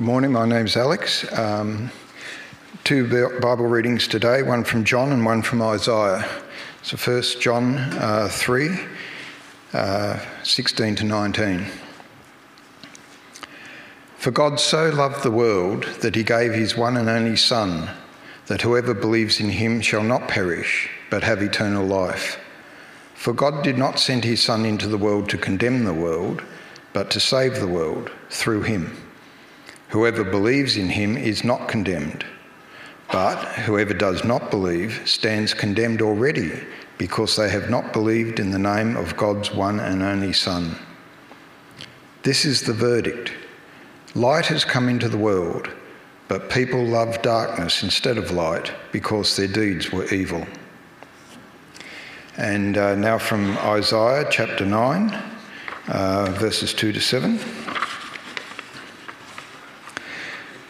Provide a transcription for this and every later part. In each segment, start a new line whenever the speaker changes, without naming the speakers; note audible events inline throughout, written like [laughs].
Good morning, my name's Alex. Um, two Bible readings today, one from John and one from Isaiah. So, first, John uh, 3 uh, 16 to 19. For God so loved the world that he gave his one and only Son, that whoever believes in him shall not perish, but have eternal life. For God did not send his Son into the world to condemn the world, but to save the world through him. Whoever believes in him is not condemned, but whoever does not believe stands condemned already, because they have not believed in the name of God's one and only Son. This is the verdict. Light has come into the world, but people love darkness instead of light because their deeds were evil. And uh, now from Isaiah chapter 9, uh, verses 2 to 7.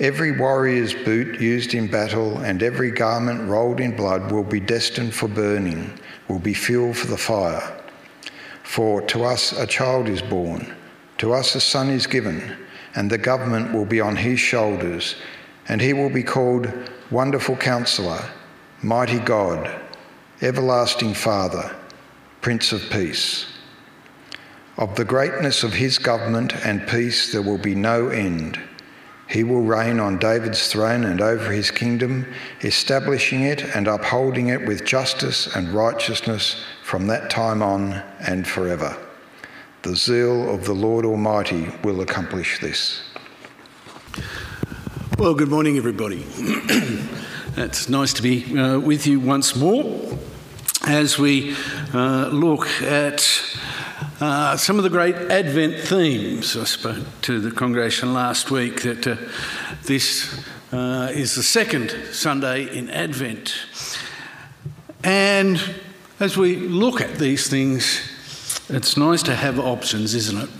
Every warrior's boot used in battle and every garment rolled in blood will be destined for burning, will be fuel for the fire. For to us a child is born to us a son is given, and the government will be on his shoulders, and he will be called Wonderful Counselor, Mighty God, Everlasting Father, Prince of Peace. Of the greatness of his government and peace there will be no end. He will reign on David's throne and over his kingdom, establishing it and upholding it with justice and righteousness from that time on and forever. The zeal of the Lord Almighty will accomplish this.
Well, good morning, everybody. [clears throat] it's nice to be uh, with you once more as we uh, look at uh, some of the great Advent themes. I spoke to the congregation last week that uh, this uh, is the second Sunday in Advent. And as we look at these things, it's nice to have options, isn't it?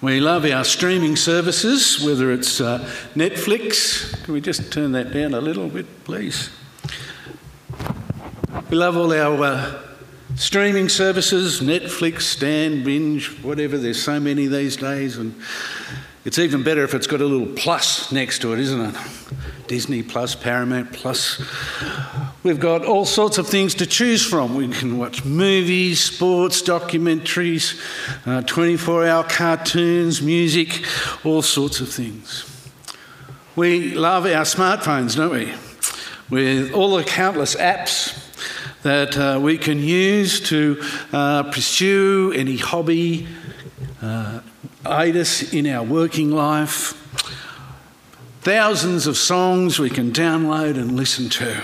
We love our streaming services, whether it's uh, Netflix. Can we just turn that down a little bit, please? We love all our uh, streaming services Netflix, Stan, Binge, whatever. There's so many these days. And it's even better if it's got a little plus next to it, isn't it? Disney Plus, Paramount Plus. We've got all sorts of things to choose from. We can watch movies, sports, documentaries, 24 uh, hour cartoons, music, all sorts of things. We love our smartphones, don't we? With all the countless apps that uh, we can use to uh, pursue any hobby, uh, aid us in our working life thousands of songs we can download and listen to.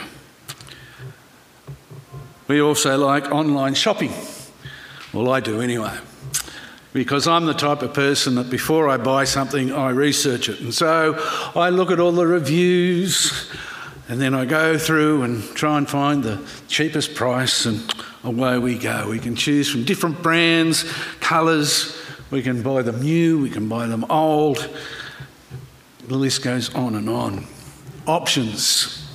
We also like online shopping. Well, I do anyway. Because I'm the type of person that before I buy something, I research it. And so I look at all the reviews and then I go through and try and find the cheapest price, and away we go. We can choose from different brands, colours, we can buy them new, we can buy them old, the list goes on and on. Options.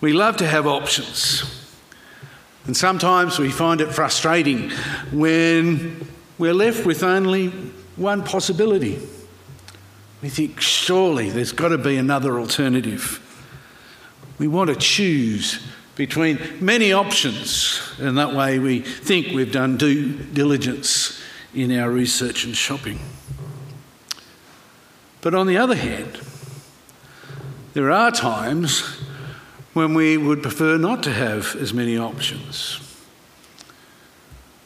We love to have options. And sometimes we find it frustrating when we're left with only one possibility. We think, surely there's got to be another alternative. We want to choose between many options, and that way we think we've done due diligence in our research and shopping. But on the other hand, there are times when we would prefer not to have as many options.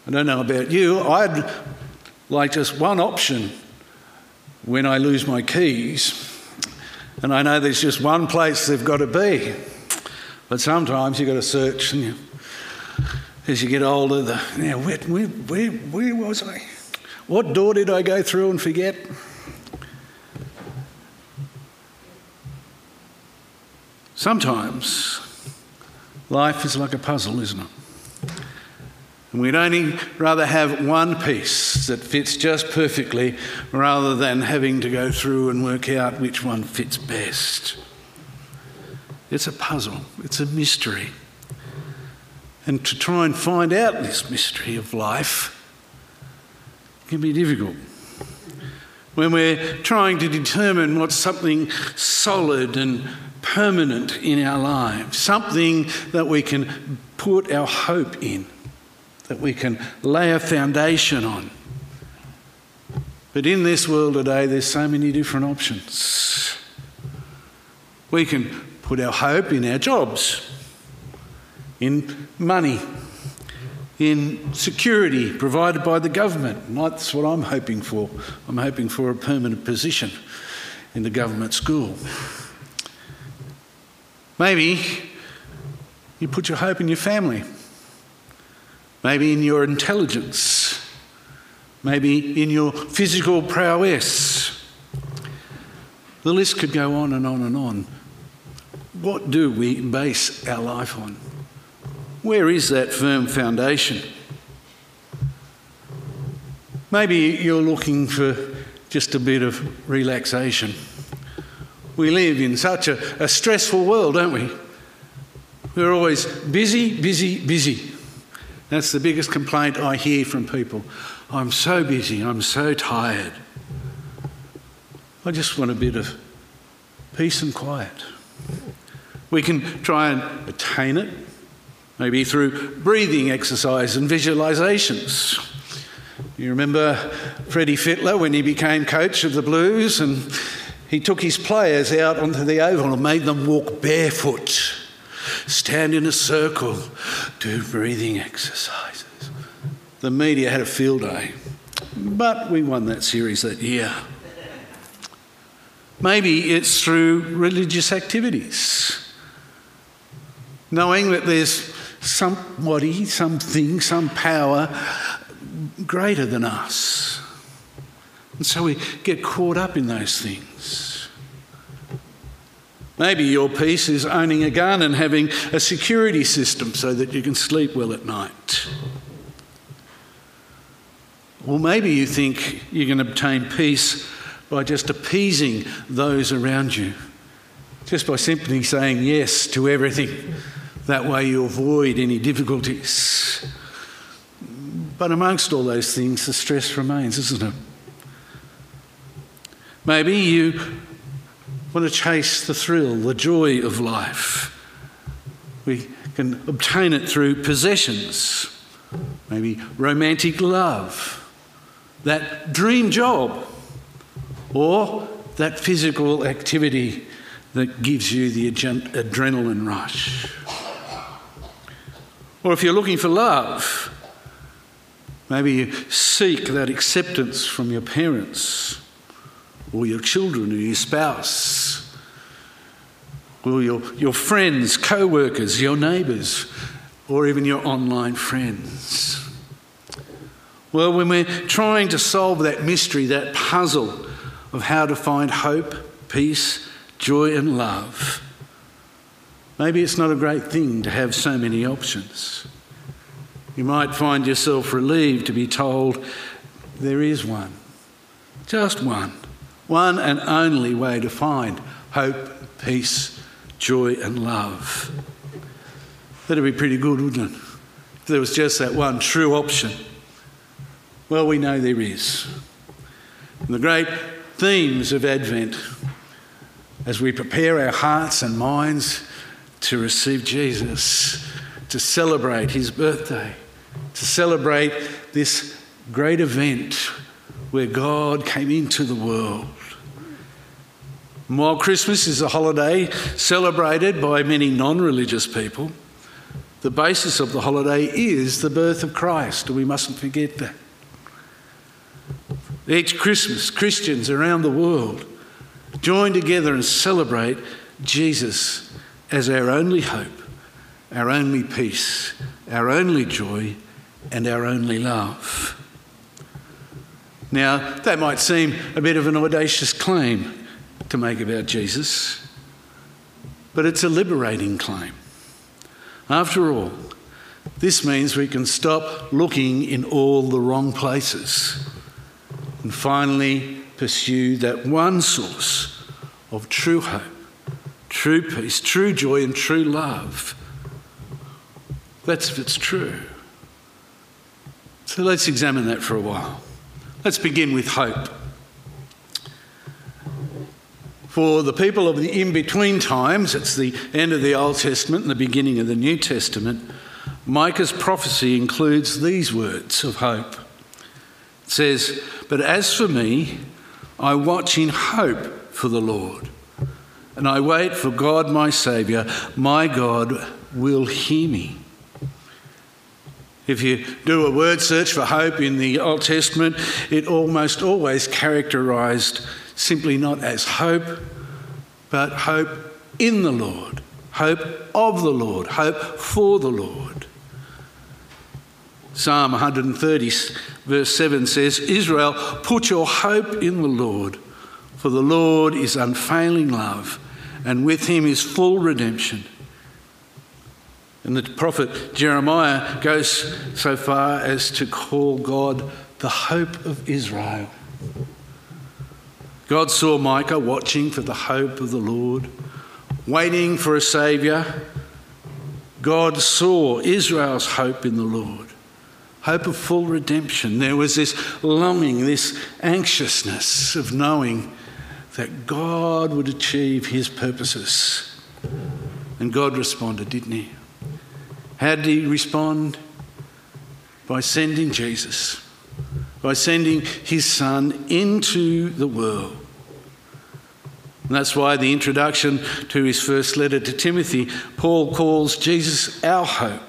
I don't know about you, I'd like just one option when I lose my keys. And I know there's just one place they've got to be. But sometimes you've got to search. And you, as you get older, the, now, where, where, where was I? What door did I go through and forget? Sometimes life is like a puzzle, isn't it? And we'd only rather have one piece that fits just perfectly rather than having to go through and work out which one fits best. It's a puzzle, it's a mystery. And to try and find out this mystery of life can be difficult. When we're trying to determine what's something solid and permanent in our lives, something that we can put our hope in that we can lay a foundation on. But in this world today, there's so many different options. We can put our hope in our jobs, in money, in security provided by the government. That's what I'm hoping for. I'm hoping for a permanent position in the government school. Maybe you put your hope in your family maybe in your intelligence, maybe in your physical prowess. The list could go on and on and on. What do we base our life on? Where is that firm foundation? Maybe you're looking for just a bit of relaxation. We live in such a, a stressful world, don't we? We're always busy, busy, busy. That's the biggest complaint I hear from people. I'm so busy, I'm so tired. I just want a bit of peace and quiet. We can try and attain it, maybe through breathing exercise and visualizations. You remember Freddie Fittler when he became coach of the Blues and he took his players out onto the oval and made them walk barefoot stand in a circle, do breathing exercises. The media had a field day, but we won that series that year. Maybe it's through religious activities, knowing that there's somebody, something, some power greater than us. And so we get caught up in those things. Maybe your peace is owning a gun and having a security system so that you can sleep well at night. Or maybe you think you can obtain peace by just appeasing those around you, just by simply saying yes to everything. That way you avoid any difficulties. But amongst all those things, the stress remains, isn't it? Maybe you want to chase the thrill, the joy of life. We can obtain it through possessions, maybe romantic love, that dream job, or that physical activity that gives you the adrenaline rush. Or if you're looking for love, maybe you seek that acceptance from your parents or your children or your spouse or your, your friends, co workers, your neighbours, or even your online friends. Well, when we're trying to solve that mystery, that puzzle of how to find hope, peace, joy, and love, maybe it's not a great thing to have so many options. You might find yourself relieved to be told there is one, just one one and only way to find hope, peace, joy, and love. That'd be pretty good, wouldn't it? If there was just that one true option. Well, we know there is. And the great themes of Advent, as we prepare our hearts and minds to receive Jesus, to celebrate his birthday, to celebrate this great event where God came into the world while Christmas is a holiday celebrated by many non religious people, the basis of the holiday is the birth of Christ, and we mustn't forget that. Each Christmas, Christians around the world join together and celebrate Jesus as our only hope, our only peace, our only joy, and our only love. Now, that might seem a bit of an audacious claim, to make about Jesus. but it's a liberating claim. After all, this means we can stop looking in all the wrong places and finally pursue that one source of true hope, true peace, true joy, and true love. That's if it's true. So let's examine that for a while. Let's begin with hope. For the people of the in between times, it's the end of the Old Testament and the beginning of the New Testament, Micah's prophecy includes these words of hope. It says, But as for me, I watch in hope for the Lord, and I wait for God my Saviour. My God will hear me. If you do a word search for hope in the Old Testament, it almost always characterised simply not as hope, but hope in the Lord, hope of the Lord, hope for the Lord. Psalm 130, verse 7 says, Israel, put your hope in the Lord, for the Lord is unfailing love, and with him is full redemption. And the prophet Jeremiah goes so far as to call God the hope of Israel. God saw Micah watching for the hope of the Lord, waiting for a Saviour. God saw Israel's hope in the Lord, hope of full redemption. There was this longing, this anxiousness of knowing that God would achieve his purposes. And God responded, didn't he? How did he respond? By sending Jesus, by sending his son into the world and that's why the introduction to his first letter to Timothy, Paul calls Jesus our hope.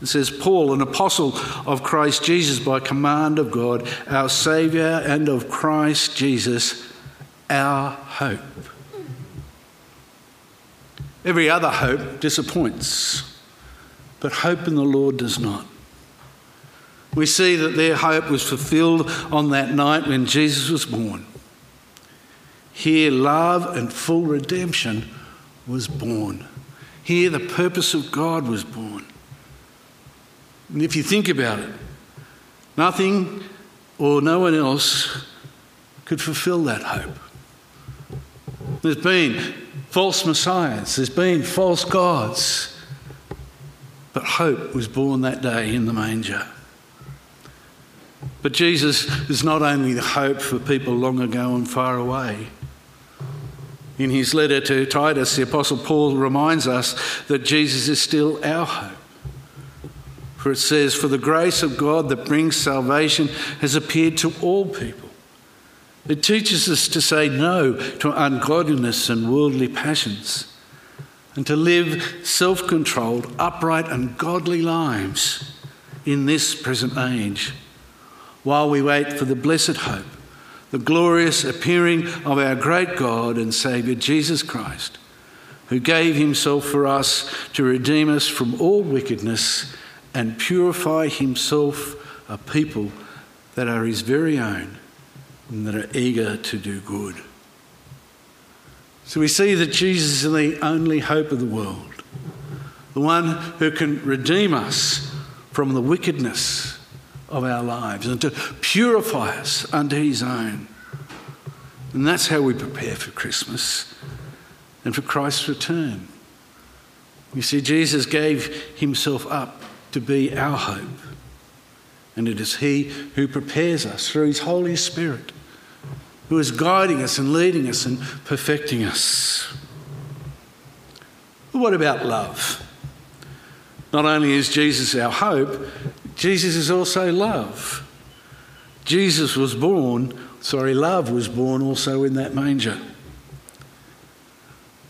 It says, Paul, an apostle of Christ Jesus by command of God, our Saviour, and of Christ Jesus, our hope. Every other hope disappoints, but hope in the Lord does not. We see that their hope was fulfilled on that night when Jesus was born. Here, love and full redemption was born. Here, the purpose of God was born. And if you think about it, nothing or no one else could fulfill that hope. There's been false messiahs, there's been false gods, but hope was born that day in the manger. But Jesus is not only the hope for people long ago and far away. In his letter to Titus, the Apostle Paul reminds us that Jesus is still our hope. For it says, For the grace of God that brings salvation has appeared to all people. It teaches us to say no to ungodliness and worldly passions and to live self controlled, upright, and godly lives in this present age while we wait for the blessed hope the glorious appearing of our great God and Saviour Jesus Christ, who gave himself for us to redeem us from all wickedness and purify himself a people that are his very own and that are eager to do good. So we see that Jesus is the only hope of the world, the one who can redeem us from the wickedness of our lives and to purify us unto his own. And that's how we prepare for Christmas and for Christ's return. You see, Jesus gave himself up to be our hope. And it is He who prepares us through His Holy Spirit, who is guiding us and leading us and perfecting us. But what about love? Not only is Jesus our hope, Jesus is also love. Jesus was born, sorry, love was born also in that manger.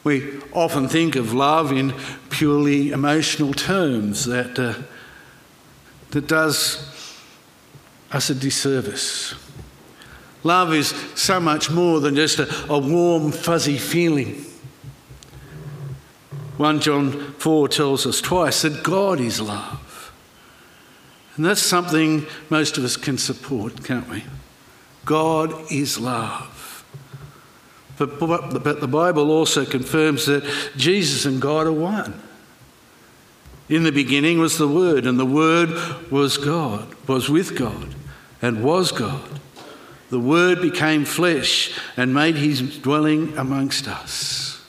We often think of love in purely emotional terms that, uh, that does us a disservice. Love is so much more than just a, a warm, fuzzy feeling. 1 John 4 tells us twice that God is love. And that's something most of us can support, can't we? God is love. But, but the Bible also confirms that Jesus and God are one. In the beginning was the Word, and the Word was God, was with God, and was God. The Word became flesh and made his dwelling amongst us.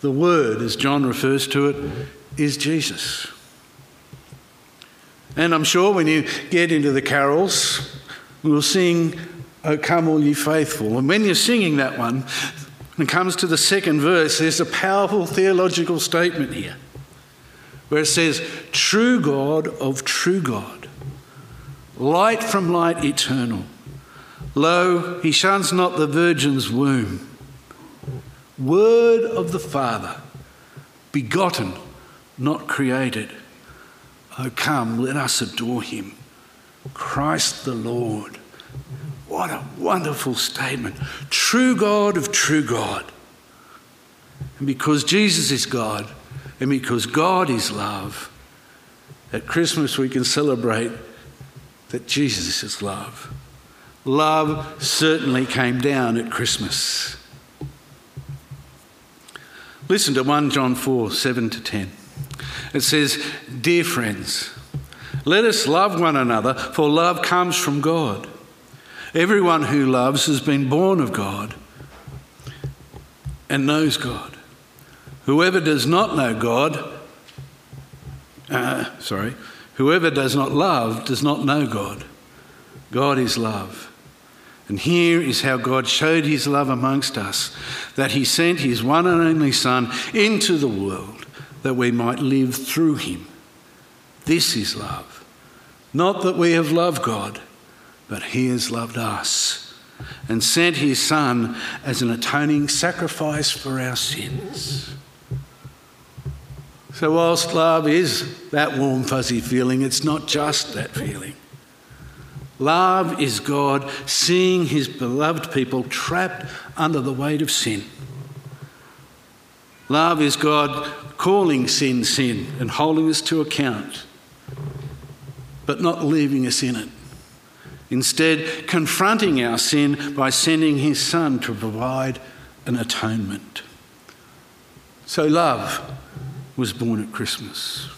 The Word, as John refers to it, is Jesus. And I'm sure when you get into the carols, we'll sing, O come all ye faithful. And when you're singing that one, when it comes to the second verse, there's a powerful theological statement here where it says, True God of true God, light from light eternal. Lo, he shuns not the virgin's womb. Word of the Father, begotten, not created. Oh, come, let us adore him. Christ the Lord. What a wonderful statement. True God of true God. And because Jesus is God, and because God is love, at Christmas we can celebrate that Jesus is love. Love certainly came down at Christmas. Listen to 1 John 4 7 to 10. It says, Dear friends, let us love one another, for love comes from God. Everyone who loves has been born of God and knows God. Whoever does not know God, uh, sorry, whoever does not love does not know God. God is love. And here is how God showed his love amongst us that he sent his one and only Son into the world that we might live through him. This is love. Not that we have loved God, but he has loved us and sent his Son as an atoning sacrifice for our sins. So, whilst love is that warm, fuzzy feeling, it's not just that feeling. Love is God seeing his beloved people trapped under the weight of sin. Love is God calling sin sin and holding us to account, but not leaving us in it. Instead, confronting our sin by sending his Son to provide an atonement. So, love was born at Christmas.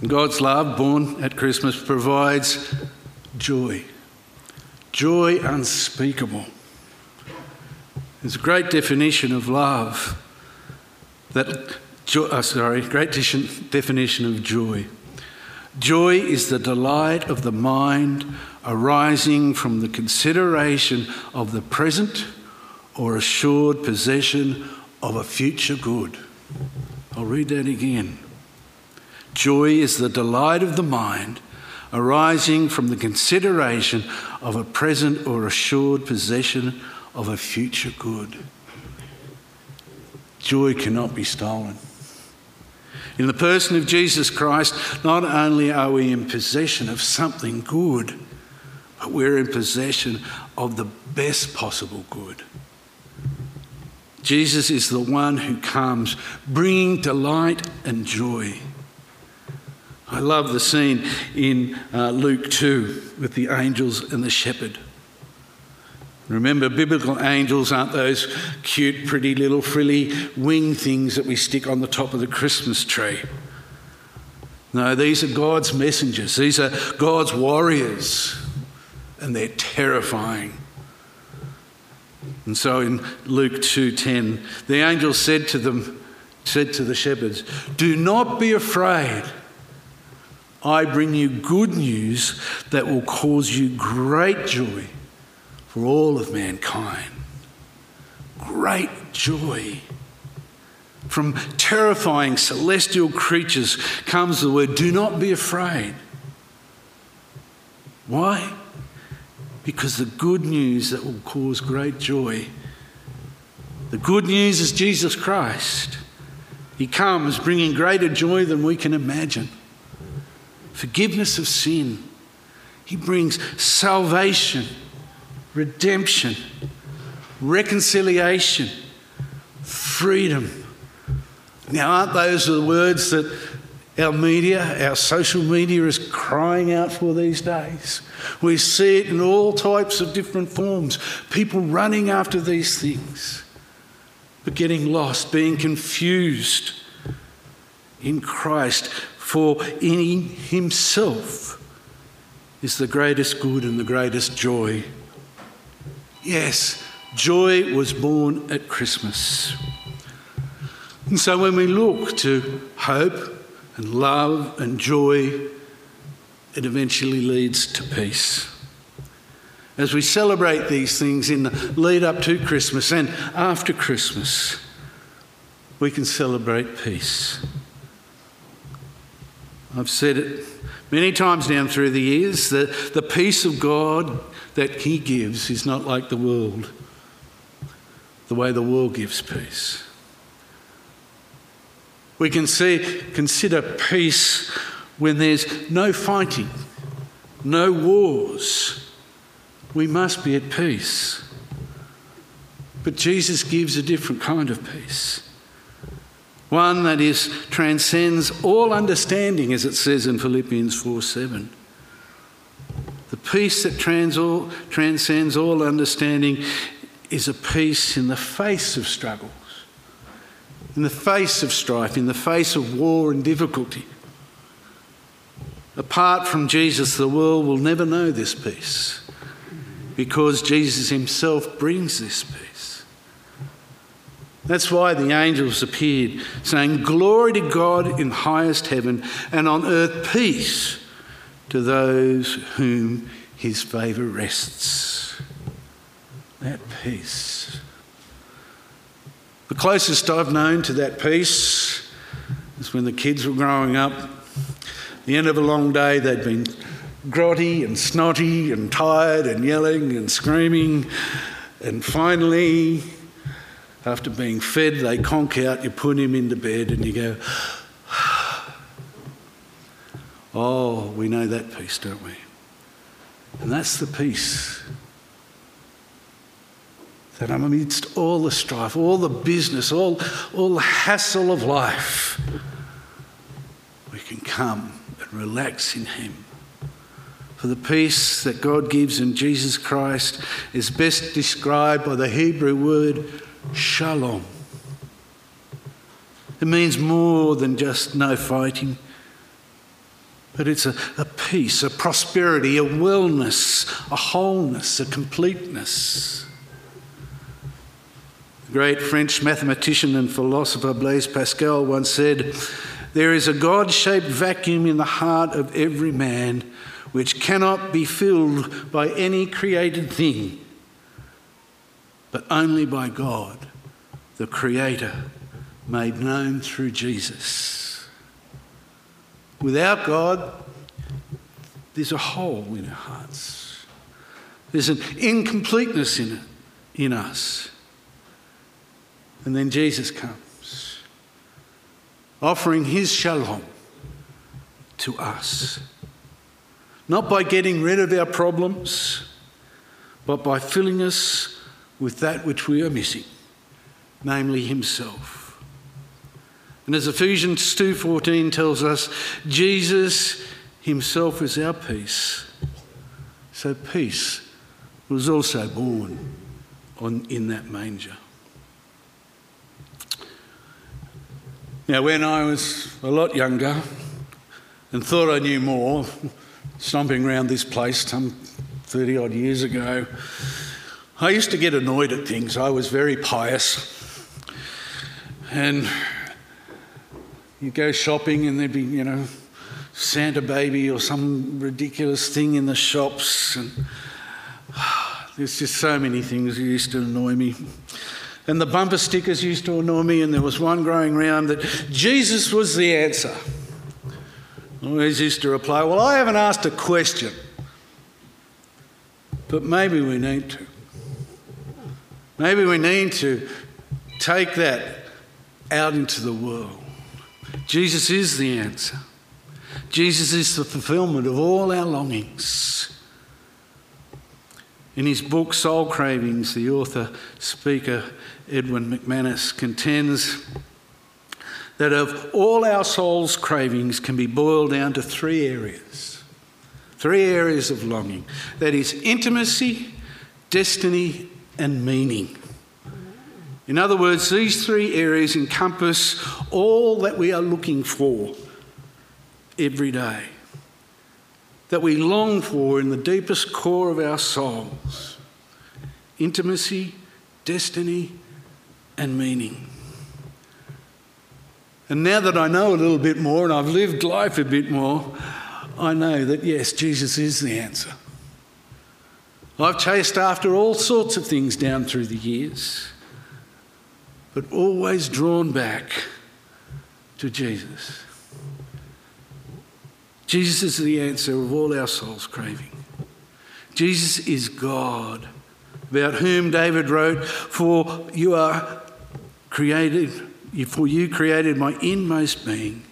And God's love, born at Christmas, provides joy, joy unspeakable. There's a great definition of love that, uh, sorry, great definition of joy. Joy is the delight of the mind arising from the consideration of the present or assured possession of a future good. I'll read that again. Joy is the delight of the mind arising from the consideration of a present or assured possession of a future good. Joy cannot be stolen. In the person of Jesus Christ, not only are we in possession of something good, but we're in possession of the best possible good. Jesus is the one who comes bringing delight and joy. I love the scene in uh, Luke 2 with the angels and the shepherd. Remember, biblical angels aren't those cute, pretty little frilly wing things that we stick on the top of the Christmas tree. No, these are God's messengers, these are God's warriors, and they're terrifying. And so in Luke 2:10, the angel said to them, said to the shepherds, "Do not be afraid. I bring you good news that will cause you great joy for all of mankind." Great joy. From terrifying celestial creatures comes the word, do not be afraid. Why? because the good news that will cause great joy. The good news is Jesus Christ. He comes bringing greater joy than we can imagine. Forgiveness of sin. He brings salvation, redemption, reconciliation, freedom. Now, aren't those the words that Our media, our social media is crying out for these days. We see it in all types of different forms. People running after these things, but getting lost, being confused in Christ, for in Himself is the greatest good and the greatest joy. Yes, joy was born at Christmas. And so when we look to hope, and love and joy, it eventually leads to peace. As we celebrate these things in the lead up to Christmas and after Christmas, we can celebrate peace. I've said it many times down through the years that the peace of God that He gives is not like the world, the way the world gives peace. We can see, consider peace when there's no fighting, no wars. We must be at peace. But Jesus gives a different kind of peace. One that is transcends all understanding, as it says in Philippians 4 7. The peace that trans all, transcends all understanding is a peace in the face of struggles, in the face of strife, in the face of war and difficulty. Apart from Jesus, the world will never know this peace because Jesus himself brings this peace. That's why the angels appeared, saying, Glory to God in highest heaven, and on earth peace to those whom his favour rests. That peace. The closest I've known to that peace is when the kids were growing up. The end of a long day, they'd been grotty and snotty and tired and yelling and screaming. And finally, after being fed, they conk out, you put him into bed and you go, [sighs] Oh, we know that peace, don't we? And that's the peace that I'm amidst all the strife, all the business, all, all the hassle of life, we can come and relax in Him. For the peace that God gives in Jesus Christ is best described by the Hebrew word shalom. It means more than just no fighting, but it's a, a peace, a prosperity, a wellness, a wholeness, a completeness The great French mathematician and philosopher Blaise Pascal once said, There is a God shaped vacuum in the heart of every man which cannot be filled by any created thing, but only by God, the Creator, made known through Jesus. Without God, there's a hole in our hearts. There's an incompleteness in it, in us. And then Jesus comes, offering his shalom to us. Not by getting rid of our problems, but by filling us with that which we are missing, namely himself. And as Ephesians 2:14 tells us, Jesus himself is our peace. So peace was also born on, in that manger. Now, when I was a lot younger and thought I knew more, [laughs] stomping around this place some 30 odd years ago, I used to get annoyed at things. I was very pious. And you go shopping and there'd be, you know, Santa baby or some ridiculous thing in the shops. And [sighs] there's just so many things that used to annoy me. And the bumper stickers used to annoy me, and there was one going around that Jesus was the answer. Always used to reply, Well, I haven't asked a question, but maybe we need to. Maybe we need to take that out into the world. Jesus is the answer. Jesus is the fulfillment of all our longings. In his book Soul Cravings, the author speaker Erwin McManus contends that of all our soul's cravings can be boiled down to three areas. Three areas of longing that is, intimacy, destiny, and meaning. In other words, these three areas encompass all that we are looking for every day, that we long for in the deepest core of our souls intimacy, destiny, and meaning. And now that I know a little bit more and I've lived life a bit more, I know that yes, Jesus is the answer. I've chased after all sorts of things down through the years, but always drawn back to Jesus. Jesus is the answer of all our soul's craving. Jesus is God, about whom David wrote, For you are created, for you created my inmost being.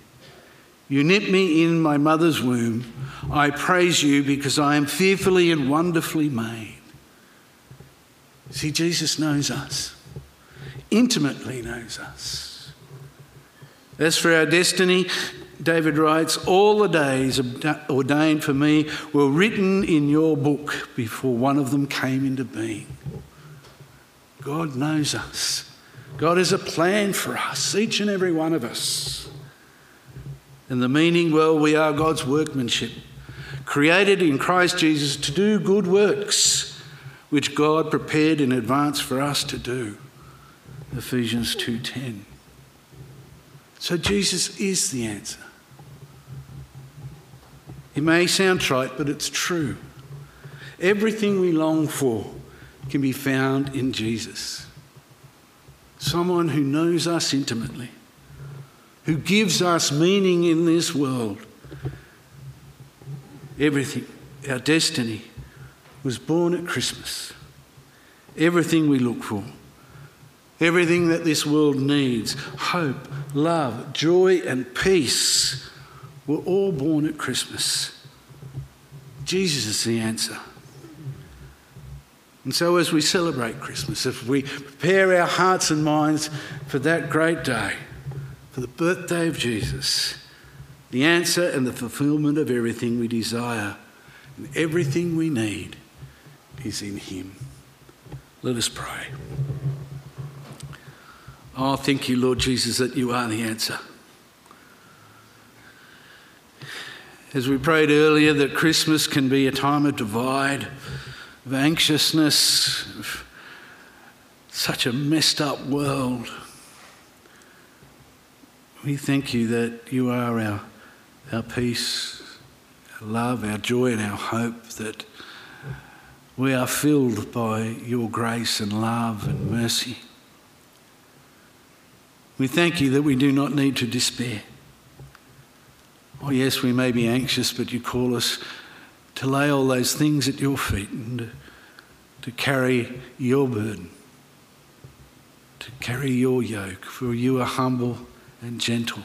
You knit me in my mother's womb. I praise you because I am fearfully and wonderfully made. See, Jesus knows us, intimately knows us. As for our destiny, David writes, All the days ordained for me were written in your book before one of them came into being. God knows us. God has a plan for us, each and every one of us. And the meaning, well, we are God's workmanship, created in Christ Jesus to do good works, which God prepared in advance for us to do. Ephesians 2:10. So Jesus is the answer. It may sound trite, but it's true. Everything we long for can be found in Jesus. Someone who knows us intimately, who gives us meaning in this world. Everything, our destiny, was born at Christmas. Everything we look for, everything that this world needs hope, love, joy, and peace were all born at Christmas. Jesus is the answer. And so, as we celebrate Christmas, if we prepare our hearts and minds for that great day, for the birthday of Jesus, the answer and the fulfillment of everything we desire and everything we need is in Him. Let us pray. Oh, thank you, Lord Jesus, that you are the answer. As we prayed earlier, that Christmas can be a time of divide, of anxiousness, of such a messed up world. We thank you that you are our, our peace, our love, our joy, and our hope, that we are filled by your grace and love and mercy. We thank you that we do not need to despair. Oh, yes, we may be anxious, but you call us to lay all those things at your feet and to carry your burden, to carry your yoke, for you are humble and gentle.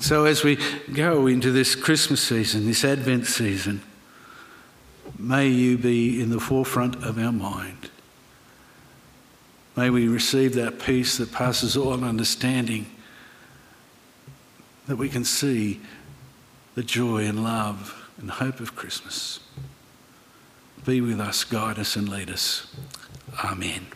So, as we go into this Christmas season, this Advent season, may you be in the forefront of our mind. May we receive that peace that passes all understanding that we can see the joy and love and hope of Christmas. Be with us, guide us, and lead us. Amen.